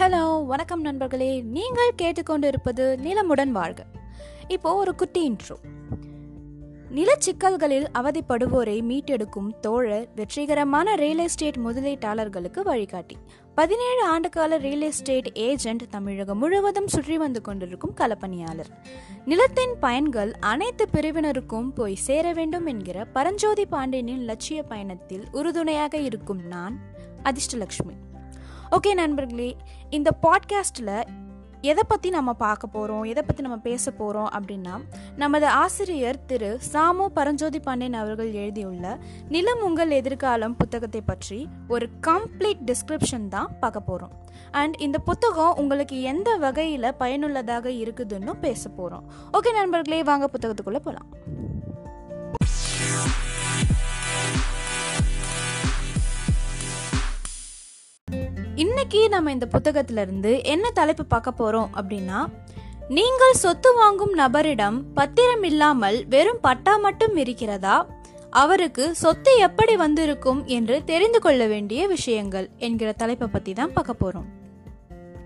Hello வணக்கம் நண்பர்களே. நீங்கள் கேட்டுக்கொண்டிருப்பது நிலமுடன் வாழ்க. இப்போ ஒரு குட்டி இன்ட்ரோ நிலச்சிக்கல்களில் அவதிப்படுவோரை மீட்டெடுக்கும் தோழர் வெற்றிகரமான ரியல் எஸ்டேட் முதலீட்டாளர்களுக்கு வழிகாட்டி. பதினேழு ஆண்டுகால ரியல் எஸ்டேட் ஏஜென்ட் தமிழகம் முழுவதும் சுற்றி வந்து கொண்டிருக்கும் களப்பணியாளர். நிலத்தின் பயன்கள் அனைத்து பிரிவினருக்கும் போய் சேர வேண்டும் என்கிற பரஞ்சோதி பாண்டியனின் லட்சிய பயணத்தில் உறுதுணையாக இருக்கும் நான் அதிர்ஷ்டலக்ஷ்மி. ஓகே நண்பர்களே இந்த பாட்காஸ்ட்டில் எதை பற்றி நம்ம பார்க்க போகிறோம் எதை பற்றி நம்ம பேச போகிறோம் அப்படின்னா நமது ஆசிரியர் திரு சாமு பரஞ்சோதி பாண்டியன் அவர்கள் எழுதியுள்ள நிலம் உங்கள் எதிர்காலம் புத்தகத்தை பற்றி ஒரு கம்ப்ளீட் டிஸ்கிரிப்ஷன் தான் பார்க்க போகிறோம் அண்ட் இந்த புத்தகம் உங்களுக்கு எந்த வகையில் பயனுள்ளதாக இருக்குதுன்னு பேச போகிறோம் ஓகே நண்பர்களே வாங்க புத்தகத்துக்குள்ளே போகலாம் இன்னைக்கு நம்ம இந்த புத்தகத்துல இருந்து என்ன தலைப்பு பார்க்க போறோம் அப்படின்னா நீங்கள் சொத்து வாங்கும் நபரிடம் பத்திரம் இல்லாமல் வெறும் பட்டா மட்டும் இருக்கிறதா? அவருக்கு சொத்து எப்படி வந்திருக்கும் என்று தெரிந்து கொள்ள வேண்டிய விஷயங்கள் என்கிற தலைப்பை பத்தி தான் பார்க்க போறோம்.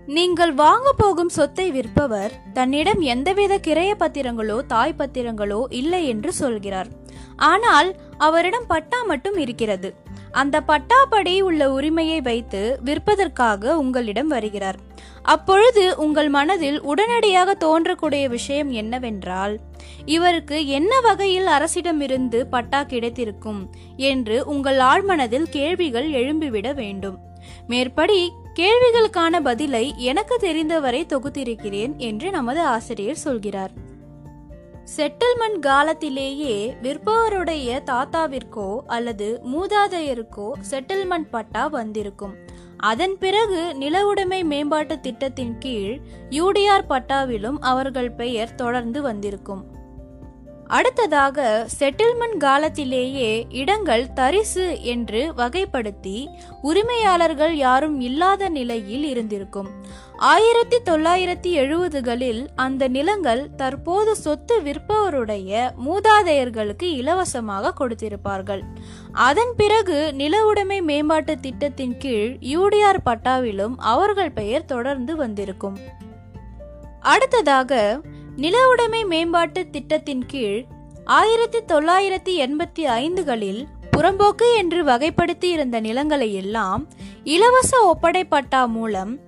நீங்கள் வாங்க போகும் சொத்தை விற்பவர் தன்னிடம் எந்தவித கிரைய பத்திரங்களோ தாய் பத்திரங்களோ இல்லை என்று சொல்கிறார். ஆனால் அவரிடம் பட்டா மட்டும் இருக்கிறது. அந்த பட்டாப்படி உள்ள உரிமையை வைத்து விற்பதற்காக உங்களிடம் வருகிறார். அப்பொழுது உங்கள் மனதில் உடனடியாக தோன்றக்கூடிய விஷயம் என்னவென்றால் இவருக்கு என்ன வகையில் அரசிடமிருந்து பட்டா கிடைத்திருக்கும் என்று உங்கள் ஆழ்மனதில் கேள்விகள் எழும்பிவிட வேண்டும். மேற்படி கேள்விகளுக்கான பதிலை எனக்கு தெரிந்தவரை தொகுத்திருக்கிறேன் என்று நமது ஆசிரியர் சொல்கிறார். செட்டில்மெண்ட் காலத்திலேயே விற்பவருடைய தாத்தாவிற்கோ அல்லது மூதாதையருக்கோ செட்டில்மெண்ட் பட்டா வந்திருக்கும். அதன் பிறகு நிலவுடைமை மேம்பாட்டு திட்டத்தின் கீழ் யூடிஆர் பட்டாவிலும் அவர்கள் பெயர் தொடர்ந்து வந்திருக்கும். அடுத்ததாக செட்டில்மெண்ட் காலத்திலேயே இடங்கள் தரிசு என்று வகைப்படுத்தி உரிமையாளர்கள் யாரும் இல்லாத நிலையில் இருந்திருக்கும். ஆயிரத்தி தொள்ளாயிரத்தி எழுபதுகளில் அந்த நிலங்கள் தற்போது சொத்து விற்பவருடைய மூதாதையர்களுக்கு இலவசமாக கொடுத்திருப்பார்கள். அதன் பிறகு நில உடைமை மேம்பாட்டு திட்டத்தின் கீழ் யூடிஆர் பட்டாவிலும் அவர்கள் பெயர் தொடர்ந்து வந்திருக்கும். அடுத்ததாக நில உடைமை மேம்பாட்டு திட்டத்தின் கீழ் ஆயிரத்தி தொள்ளாயிரத்தி எண்பத்தி ஐந்துகளில் புறம்போக்கு என்று வகைப்படுத்தி இருந்த நிலங்களை எல்லாம் இலவச ஒப்படைப்பட்டா மூலம்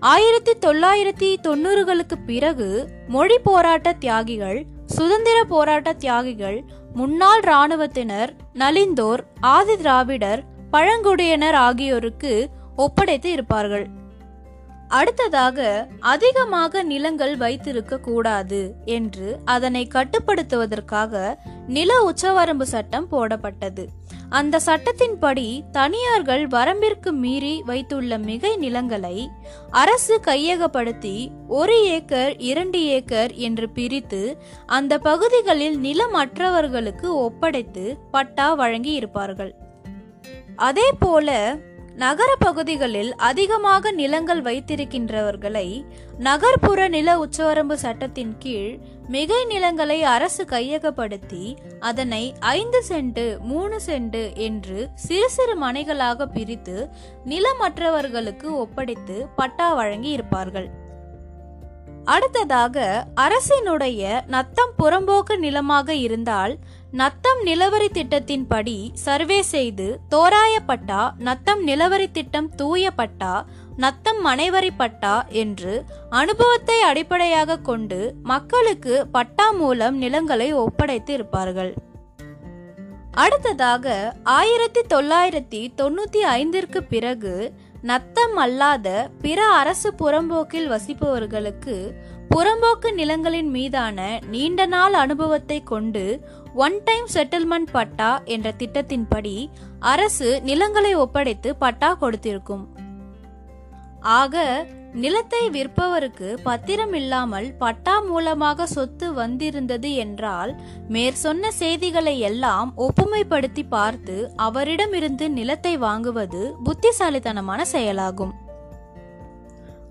ஆயிரத்தி தொள்ளாயிரத்தி தொண்ணூறுகளுக்கு பிறகு மொழி போராட்ட தியாகிகள் சுதந்திர போராட்ட தியாகிகள் முன்னாள் இராணுவத்தினர் நலிந்தோர் ஆதி திராவிடர் பழங்குடியினர் ஆகியோருக்கு ஒப்படைத்து இருப்பார்கள். அடுத்ததாக அதிகமாக நிலங்கள் வைத்திருக்க கூடாது என்று அதனை கட்டுப்படுத்துவதற்காக நில உச்சவரம்பு சட்டம் போடப்பட்டது. அந்த சட்டத்தின்படி தனியார்கள் வரம்பிற்கு மீறி வைத்துள்ள மிகை நிலங்களை அரசு கையகப்படுத்தி ஒரு ஏக்கர் இரண்டு ஏக்கர் என்று பிரித்து அந்த பகுதிகளில் நிலம் அற்றவர்களுக்கு ஒப்படைத்து பட்டா வழங்கி இருப்பார்கள் அதே போல நகர பகுதிகளில் அதிகமாக நிலங்கள் வைத்திருக்கின்றவர்களை நகர்ப்புற நில உச்சவரம்பு சட்டத்தின் கீழ் மிகை நிலங்களை அரசு கையகப்படுத்தி அதனை ஐந்து சென்ட் மூணு சென்ட் என்று சிறு சிறு மனைகளாக பிரித்து நிலமற்றவர்களுக்கு ஒப்படைத்து பட்டா வழங்கி இருப்பார்கள் அடுத்ததாக அரசினுடைய நத்தம் புறம்போக்கு நிலமாக இருந்தால் நத்தம் நிலவரி திட்டத்தின்படி சர்வே செய்து தோராய பட்டா நத்தம் நிலவரி திட்டம் தூய பட்டா நத்தம் மனைவரி பட்டா என்று அனுபவத்தை அடிப்படையாக கொண்டு மக்களுக்கு பட்டா மூலம் நிலங்களை ஒப்படைத்து இருப்பார்கள். அடுத்ததாக ஆயிரத்தி தொள்ளாயிரத்தி தொண்ணூத்தி ஐந்திற்கு பிறகு நத்தம் அல்லாத பிற அரசு புறம்போக்கில் வசிப்பவர்களுக்கு புறம்போக்கு நிலங்களின் மீதான நீண்ட நாள் அனுபவத்தை கொண்டு ஒன் டைம் செட்டில்மெண்ட் பட்டா என்ற திட்டத்தின்படி அரசு நிலங்களை ஒப்படைத்து பட்டா கொடுத்திருக்கும். ஆக நிலத்தை விற்பவருக்கு பத்திரம் இல்லாமல் பட்டா மூலமாக சொத்து வந்திருந்தது என்றால் மேற்சொன்ன செய்திகளை எல்லாம் ஒப்புமைப்படுத்தி பார்த்து அவரிடமிருந்து நிலத்தை வாங்குவது புத்திசாலித்தனமான செயலாகும்.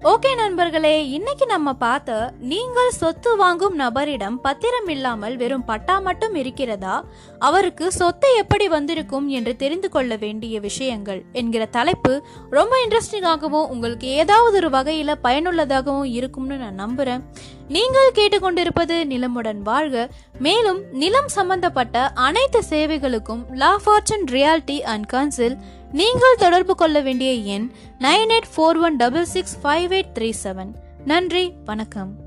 ஓகே நண்பர்களே இன்னைக்கு நம்ம பார்த்த நீங்கள் சொத்து வாங்கும் நபரிடம் பத்திரம் இல்லாமல் வெறும் பட்டா மட்டும் இருக்கிறதா? அவருக்கு சொத்து எப்படி வந்திருக்கும் என்று தெரிந்து கொள்ள வேண்டிய விஷயங்கள் என்கிற தலைப்பு ரொம்ப இன்ட்ரெஸ்டிங்காகவும் உங்களுக்கு ஏதாவது ஒரு வகையில் பயனுள்ளதாகவும் இருக்கும்னு நான் நம்புறேன். நீங்கள் கேட்டுக்கொண்டிருப்பது நிலமுடன் வாழ்க. மேலும் நிலம் சம்பந்தப்பட்ட அனைத்து சேவைகளுக்கும் La Fortune reality and council நீங்கள் தொடர்பு கொள்ள வேண்டிய எண் nine eight four one double six five eight three seven. நன்றி வணக்கம்.